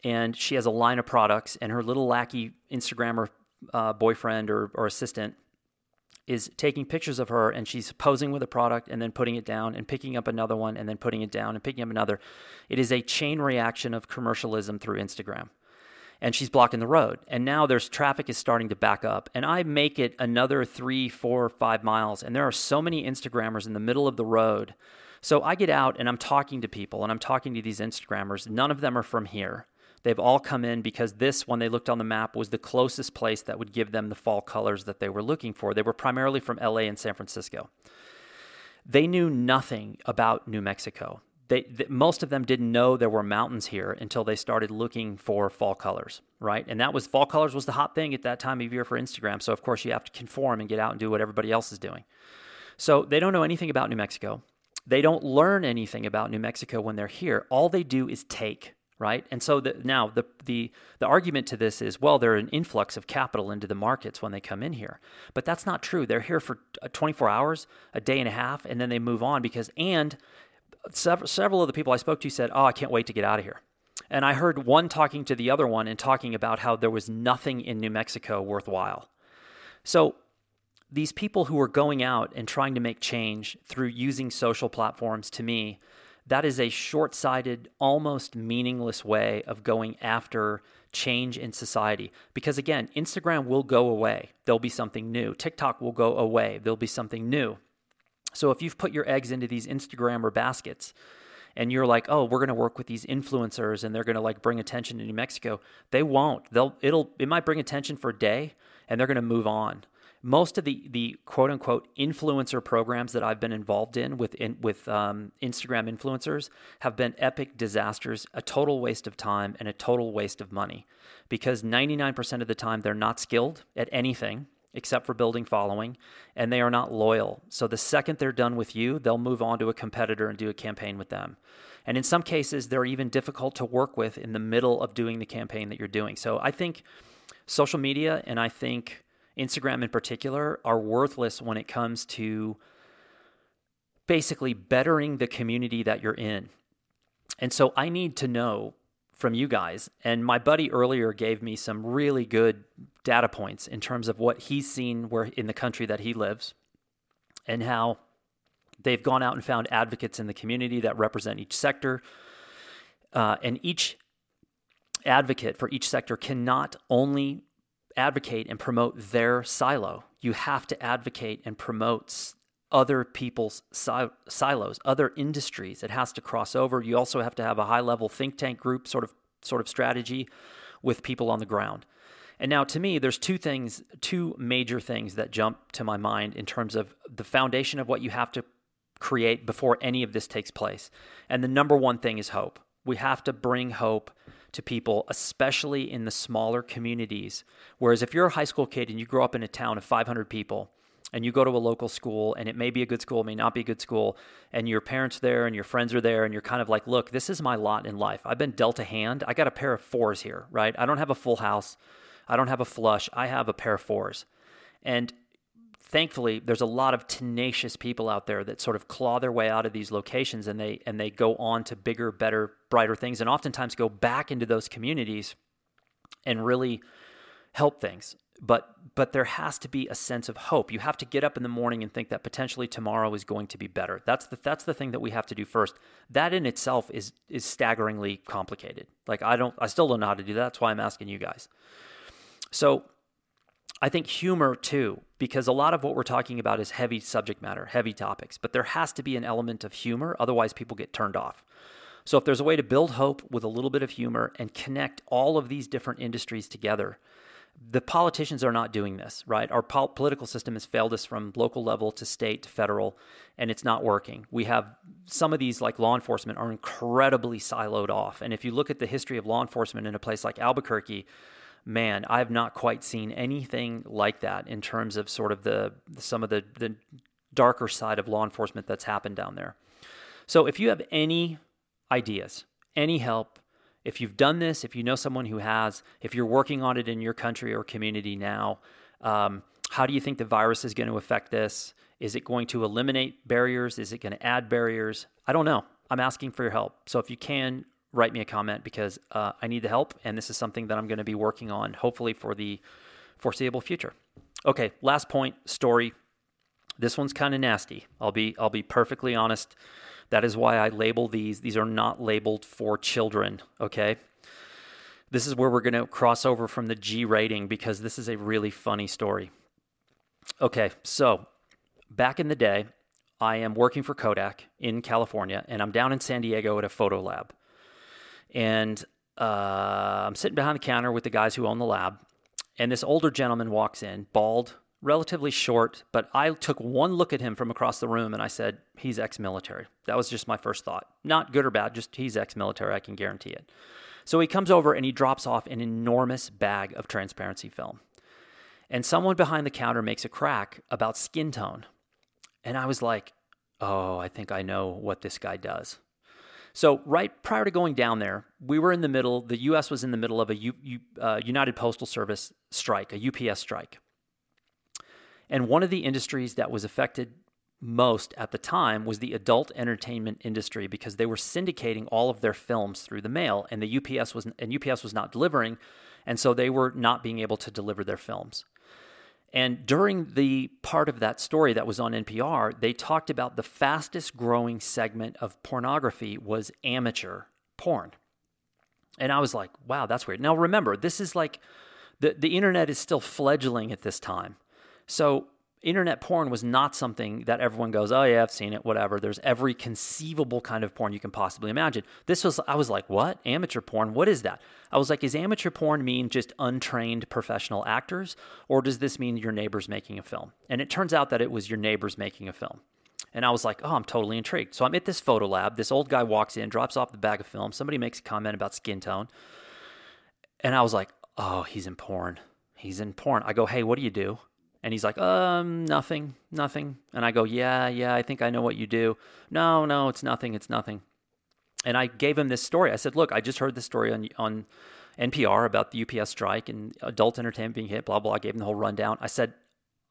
And she has a line of products, and her little lackey Instagrammer uh, boyfriend or, or assistant is taking pictures of her and she's posing with a product and then putting it down and picking up another one and then putting it down and picking up another. It is a chain reaction of commercialism through Instagram. And she's blocking the road. And now there's traffic is starting to back up. And I make it another three, four, five miles. And there are so many Instagrammers in the middle of the road. So I get out and I'm talking to people and I'm talking to these Instagrammers. None of them are from here. They've all come in because this, when they looked on the map, was the closest place that would give them the fall colors that they were looking for. They were primarily from LA and San Francisco. They knew nothing about New Mexico. They, most of them didn't know there were mountains here until they started looking for fall colors, right? And that was fall colors was the hot thing at that time of year for Instagram. So of course you have to conform and get out and do what everybody else is doing. So they don't know anything about New Mexico. They don't learn anything about New Mexico when they're here. All they do is take right? And so the, now the, the, the argument to this is, well, there's an influx of capital into the markets when they come in here. But that's not true. They're here for uh, 24 hours, a day and a half, and then they move on because, and several, of the people I spoke to said, oh, I can't wait to get out of here. And I heard one talking to the other one and talking about how there was nothing in New Mexico worthwhile. So these people who are going out and trying to make change through using social platforms to me that is a short sighted, almost meaningless way of going after change in society. Because again, Instagram will go away, there'll be something new. TikTok will go away, there'll be something new. So if you've put your eggs into these Instagrammer baskets, and you're like, oh, we're going to work with these influencers and they're going to like bring attention to New Mexico. They won't. They'll it'll it might bring attention for a day and they're going to move on most of the the quote unquote influencer programs that I've been involved in with in, with um, Instagram influencers have been epic disasters, a total waste of time and a total waste of money, because 99% of the time they're not skilled at anything except for building following, and they are not loyal. So the second they're done with you, they'll move on to a competitor and do a campaign with them. And in some cases, they're even difficult to work with in the middle of doing the campaign that you're doing. So I think social media and I think Instagram in particular, are worthless when it comes to basically bettering the community that you're in. And so I need to know from you guys. And my buddy earlier gave me some really good data points in terms of what he's seen where in the country that he lives and how they've gone out and found advocates in the community that represent each sector. Uh, and each advocate for each sector cannot only advocate and promote their silo. You have to advocate and promote other people's silos, other industries. It has to cross over. You also have to have a high level think tank group sort of sort of strategy with people on the ground. And now to me there's two things, two major things that jump to my mind in terms of the foundation of what you have to create before any of this takes place. And the number one thing is hope. We have to bring hope to people, especially in the smaller communities. Whereas if you're a high school kid and you grow up in a town of 500 people, and you go to a local school and it may be a good school, it may not be a good school, and your parents there and your friends are there, and you're kind of like, look, this is my lot in life. I've been dealt a hand. I got a pair of fours here, right? I don't have a full house. I don't have a flush. I have a pair of fours. And thankfully there's a lot of tenacious people out there that sort of claw their way out of these locations and they and they go on to bigger better brighter things and oftentimes go back into those communities and really help things but but there has to be a sense of hope. You have to get up in the morning and think that potentially tomorrow is going to be better. That's the that's the thing that we have to do first. That in itself is is staggeringly complicated. Like i don't i still don't know how to do that. That's why i'm asking you guys. So I think humor too, because a lot of what we're talking about is heavy subject matter, heavy topics, but there has to be an element of humor, otherwise, people get turned off. So, if there's a way to build hope with a little bit of humor and connect all of these different industries together, the politicians are not doing this, right? Our po- political system has failed us from local level to state to federal, and it's not working. We have some of these, like law enforcement, are incredibly siloed off. And if you look at the history of law enforcement in a place like Albuquerque, man, I've not quite seen anything like that in terms of sort of the some of the, the darker side of law enforcement that's happened down there. So if you have any ideas, any help, if you've done this, if you know someone who has, if you're working on it in your country or community now, um, how do you think the virus is going to affect this? Is it going to eliminate barriers? Is it going to add barriers? I don't know. I'm asking for your help. So if you can, write me a comment because uh, I need the help, and this is something that I'm going to be working on hopefully for the foreseeable future. Okay, last point story. This one's kind of nasty. I'll be I'll be perfectly honest. That is why I label these. These are not labeled for children, okay? This is where we're going to cross over from the G rating because this is a really funny story. Okay, so back in the day, I am working for Kodak in California, and I'm down in San Diego at a photo lab. And uh, I'm sitting behind the counter with the guys who own the lab, and this older gentleman walks in, bald, relatively short, but I took one look at him from across the room and I said, he's ex military. That was just my first thought. Not good or bad, just he's ex military, I can guarantee it. So he comes over and he drops off an enormous bag of transparency film. And someone behind the counter makes a crack about skin tone. And I was like, oh, I think I know what this guy does. So, right prior to going down there, we were in the middle, the US was in the middle of a U, U, uh, United Postal Service strike, a UPS strike. And one of the industries that was affected most at the time was the adult entertainment industry because they were syndicating all of their films through the mail and the UPS was and UPS was not delivering and so they were not being able to deliver their films. And during the part of that story that was on NPR, they talked about the fastest growing segment of pornography was amateur porn. And I was like, wow, that's weird. Now remember, this is like the, the internet is still fledgling at this time. So internet porn was not something that everyone goes, oh yeah, I've seen it, whatever. There's every conceivable kind of porn you can possibly imagine. This was, I was like, what? Amateur porn? What is that? I was like, is amateur porn mean just untrained professional actors, or does this mean your neighbor's making a film? And it turns out that it was your neighbor's making a film. And I was like, oh, I'm totally intrigued. So I'm at this photo lab. This old guy walks in, drops off the bag of film. Somebody makes a comment about skin tone. And I was like, oh, he's in porn. He's in porn. I go, hey, what do you do? And he's like, um, nothing, nothing. And I go, yeah, yeah, I think I know what you do. No, no, it's nothing, it's nothing. And I gave him this story. I said, look, I just heard this story on on NPR about the UPS strike and adult entertainment being hit, blah, blah. I gave him the whole rundown. I said,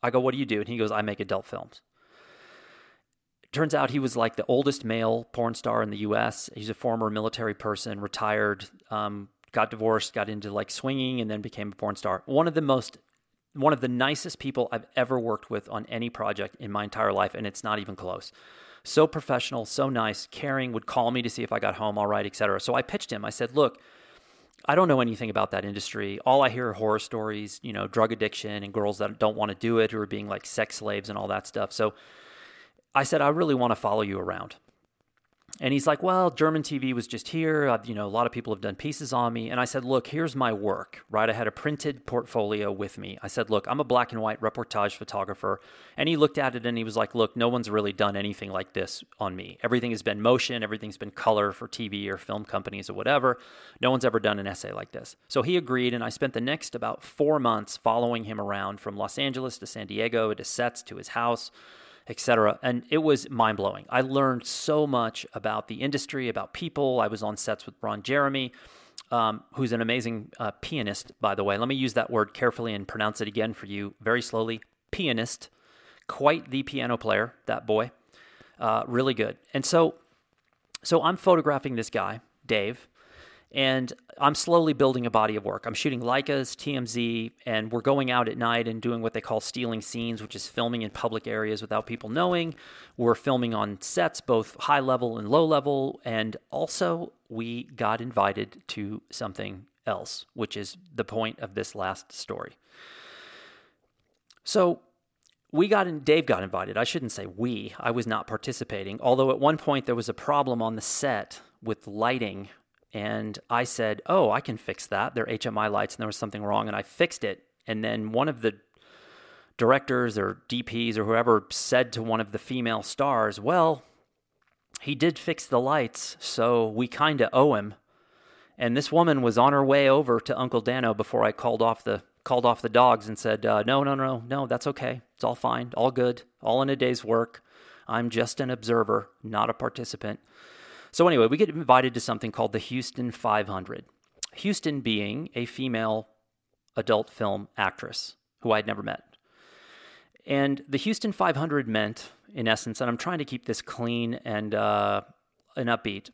I go, what do you do? And he goes, I make adult films. turns out he was like the oldest male porn star in the US. He's a former military person, retired, um, got divorced, got into like swinging, and then became a porn star. One of the most one of the nicest people I've ever worked with on any project in my entire life, and it's not even close. So professional, so nice, caring, would call me to see if I got home all right, etc. So I pitched him. I said, look, I don't know anything about that industry. All I hear are horror stories, you know, drug addiction and girls that don't want to do it who are being like sex slaves and all that stuff. So I said, I really want to follow you around. And he's like, well, German TV was just here. Uh, you know, a lot of people have done pieces on me. And I said, look, here's my work, right? I had a printed portfolio with me. I said, look, I'm a black and white reportage photographer. And he looked at it and he was like, look, no one's really done anything like this on me. Everything has been motion, everything's been color for TV or film companies or whatever. No one's ever done an essay like this. So he agreed. And I spent the next about four months following him around from Los Angeles to San Diego to sets to his house etc. And it was mind blowing. I learned so much about the industry, about people. I was on sets with Ron Jeremy, um, who's an amazing uh, pianist, by the way. Let me use that word carefully and pronounce it again for you very slowly. Pianist, quite the piano player, that boy. Uh, really good. And so, so I'm photographing this guy, Dave, and I'm slowly building a body of work. I'm shooting Leicas, TMZ, and we're going out at night and doing what they call stealing scenes, which is filming in public areas without people knowing. We're filming on sets, both high level and low level. And also, we got invited to something else, which is the point of this last story. So, we got in, Dave got invited. I shouldn't say we. I was not participating. Although at one point there was a problem on the set with lighting and I said, Oh, I can fix that. They're HMI lights and there was something wrong. And I fixed it. And then one of the directors or DPs or whoever said to one of the female stars, Well, he did fix the lights, so we kind of owe him. And this woman was on her way over to Uncle Dano before I called off the called off the dogs and said, uh, "No, no, no, no, that's okay. It's all fine, all good, all in a day's work. I'm just an observer, not a participant." So, anyway, we get invited to something called the Houston 500. Houston being a female adult film actress who I had never met. And the Houston 500 meant, in essence, and I'm trying to keep this clean and, uh, and upbeat.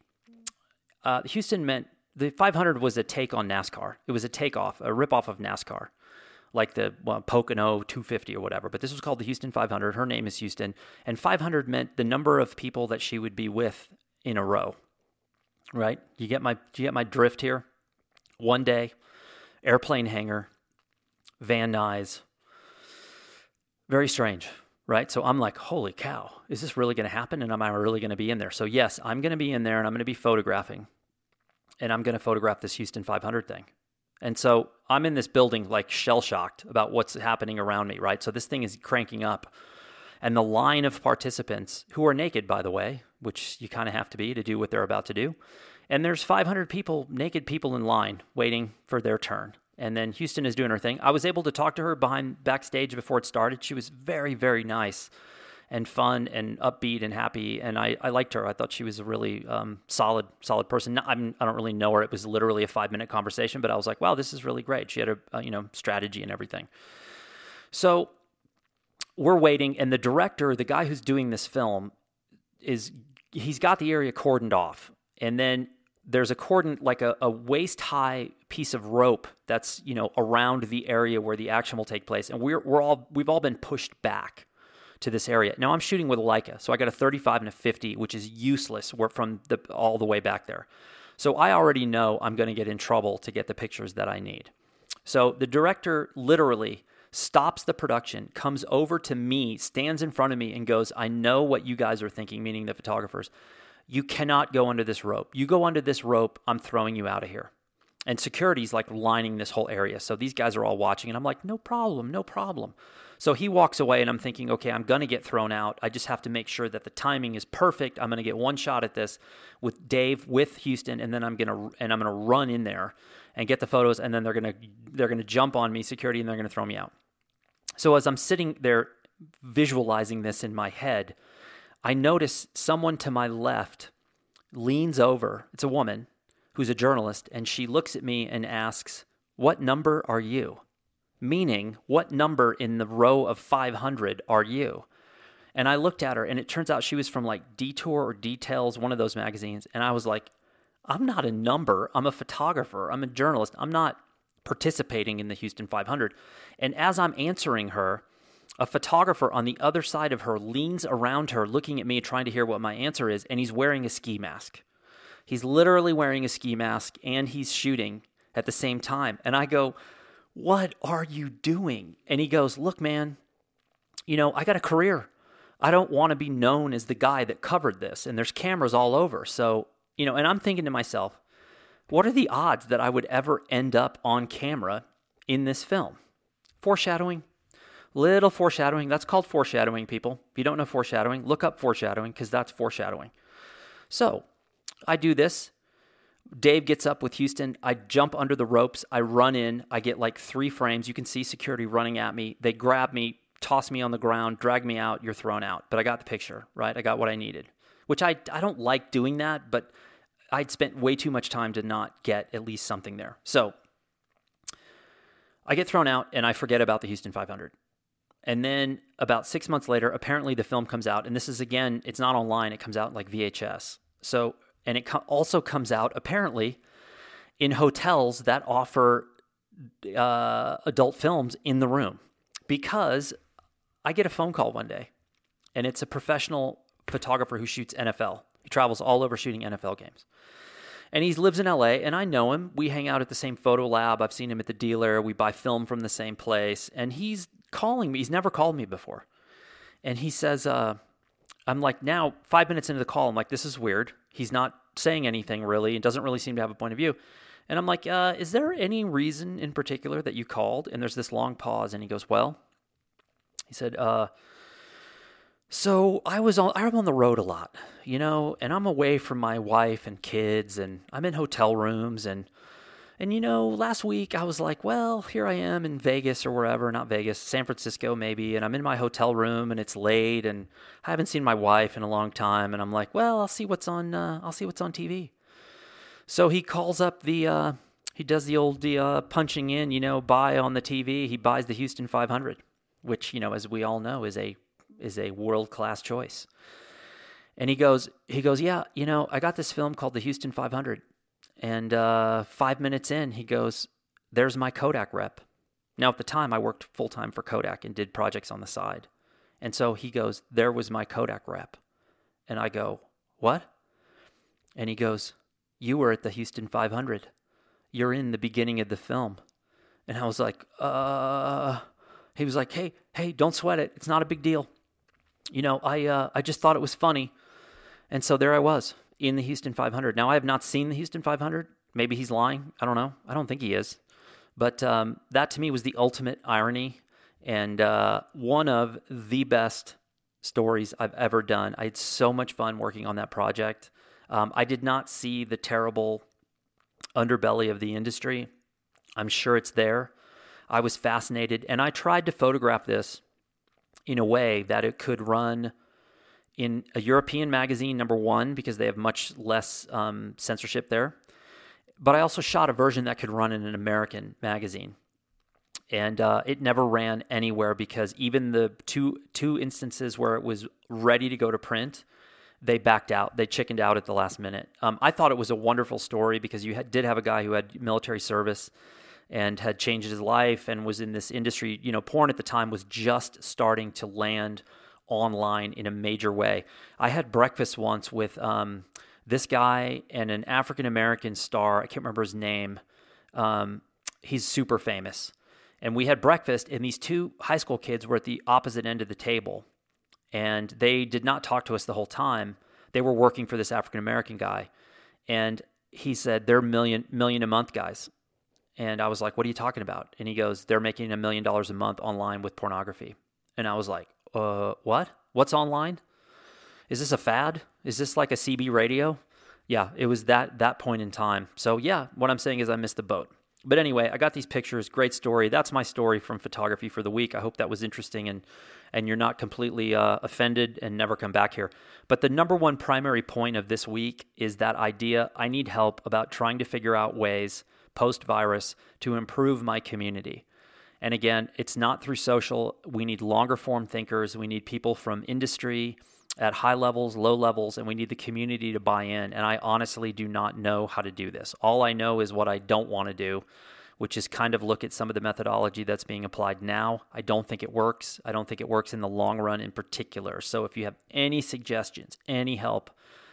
Uh, Houston meant the 500 was a take on NASCAR. It was a takeoff, a ripoff of NASCAR. like the well, Pocono 250 or whatever. But this was called the Houston 500. Her name is Houston, and 500 meant the number of people that she would be with in a row. Right? You get my you get my drift here. One day, airplane hangar, Van Nuys. Very strange right? So I'm like, holy cow, is this really going to happen? And am I really going to be in there? So, yes, I'm going to be in there and I'm going to be photographing and I'm going to photograph this Houston 500 thing. And so I'm in this building like shell shocked about what's happening around me, right? So this thing is cranking up. And the line of participants, who are naked, by the way, which you kind of have to be to do what they're about to do. And there's 500 people, naked people in line waiting for their turn and then Houston is doing her thing. I was able to talk to her behind backstage before it started. She was very, very nice and fun and upbeat and happy, and I, I liked her. I thought she was a really um, solid, solid person. I'm, I don't really know her. It was literally a five minute conversation, but I was like, wow, this is really great. She had a, a you know strategy and everything. So we're waiting, and the director, the guy who's doing this film, is he's got the area cordoned off, and then there's a cordon like a, a waist high piece of rope that's you know around the area where the action will take place. And we're, we're all we've all been pushed back to this area. Now i'm shooting with a leica so i got a 35 and a 50 which is useless. From the all the way back there. So i already know i'm going to get in trouble to get the pictures that i need. So the director literally stops the production comes over to me stands in front of me and goes i know what you guys are thinking meaning the photographers you cannot go under this rope. You go under this rope, I'm throwing you out of here. And security's like lining this whole area. So these guys are all watching, and I'm like, no problem, no problem. So he walks away, and I'm thinking, okay, I'm going to get thrown out. I just have to make sure that the timing is perfect. I'm going to get one shot at this with Dave, with Houston, and then I'm going to and I'm going to run in there and get the photos, and then they're going to they're going to jump on me, security, and they're going to throw me out. So as I'm sitting there visualizing this in my head, I notice someone to my left leans over. It's a woman who's a journalist, and she looks at me and asks, What number are you? Meaning, what number in the row of 500 are you? And I looked at her, and it turns out she was from like Detour or Details, one of those magazines. And I was like, I'm not a number. I'm a photographer. I'm a journalist. I'm not participating in the Houston 500. And as I'm answering her, a photographer on the other side of her leans around her, looking at me, trying to hear what my answer is, and he's wearing a ski mask. He's literally wearing a ski mask and he's shooting at the same time. And I go, What are you doing? And he goes, Look, man, you know, I got a career. I don't want to be known as the guy that covered this. And there's cameras all over. So, you know, and I'm thinking to myself, what are the odds that I would ever end up on camera in this film? Foreshadowing? Little foreshadowing. That's called foreshadowing, people. If you don't know foreshadowing, look up foreshadowing because that's foreshadowing. So I do this. Dave gets up with Houston. I jump under the ropes. I run in. I get like three frames. You can see security running at me. They grab me, toss me on the ground, drag me out. You're thrown out. But I got the picture, right? I got what I needed, which I, I don't like doing that, but I'd spent way too much time to not get at least something there. So I get thrown out and I forget about the Houston 500. And then about six months later, apparently the film comes out, and this is again, it's not online; it comes out like VHS. So, and it co- also comes out apparently in hotels that offer uh, adult films in the room, because I get a phone call one day, and it's a professional photographer who shoots NFL. Travels all over shooting NFL games. And he lives in LA, and I know him. We hang out at the same photo lab. I've seen him at the dealer. We buy film from the same place. And he's calling me. He's never called me before. And he says, uh, I'm like, now, five minutes into the call, I'm like, this is weird. He's not saying anything really and doesn't really seem to have a point of view. And I'm like, uh, is there any reason in particular that you called? And there's this long pause, and he goes, well, he said, uh, so I was on I'm on the road a lot, you know, and I'm away from my wife and kids and I'm in hotel rooms and and you know, last week I was like, well, here I am in Vegas or wherever, not Vegas, San Francisco maybe, and I'm in my hotel room and it's late and I haven't seen my wife in a long time and I'm like, well, I'll see what's on uh, I'll see what's on TV. So he calls up the uh, he does the old uh, punching in, you know, buy on the TV. He buys the Houston 500, which, you know, as we all know is a is a world-class choice. And he goes he goes, "Yeah, you know, I got this film called The Houston 500 and uh, five minutes in, he goes, There's my Kodak rep. Now, at the time, I worked full time for Kodak and did projects on the side. And so he goes, There was my Kodak rep. And I go, What? And he goes, You were at the Houston 500. You're in the beginning of the film. And I was like, Uh, he was like, Hey, hey, don't sweat it. It's not a big deal. You know, I, uh, I just thought it was funny. And so there I was in the Houston 500. Now, I have not seen the Houston 500. Maybe he's lying. I don't know. I don't think he is. But um, that to me was the ultimate irony and uh, one of the best stories I've ever done. I had so much fun working on that project. Um, I did not see the terrible underbelly of the industry. I'm sure it's there. I was fascinated, and I tried to photograph this in a way that it could run in a European magazine, number one, because they have much less um, censorship there. But I also shot a version that could run in an American magazine. And uh, it never ran anywhere because even the two two instances where it was ready to go to print, they backed out. They chickened out at the last minute. Um, I thought it was a wonderful story because you had, did have a guy who had military service and had changed his life and was in this industry. You know, porn at the time was just starting to land online in a major way. I had breakfast once with um, this guy and an African American star. I can't remember his name. Um, he's super famous. And we had breakfast, and these two high school kids were at the opposite end of the table. And they did not talk to us the whole time. They were working for this African American guy. And he said, They're million, million a month guys. And I was like, What are you talking about? And he goes, They're making a million dollars a month online with pornography. And I was like, Uh, what? What's online? Is this a fad? Is this like a CB radio? Yeah, it was that that point in time. So yeah, what I'm saying is I missed the boat. But anyway, I got these pictures. Great story. That's my story from photography for the week. I hope that was interesting and and you're not completely uh, offended and never come back here. But the number one primary point of this week is that idea. I need help about trying to figure out ways post virus to improve my community. And again, it's not through social. We need longer form thinkers. We need people from industry at high levels, low levels, and we need the community to buy in. And I honestly do not know how to do this. All I know is what I don't want to do, which is kind of look at some of the methodology that's being applied now. I don't think it works. I don't think it works in the long run in particular. So if you have any suggestions, any help,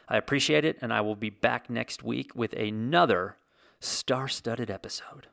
I appreciate it. And I will be back next week with another star studded episode.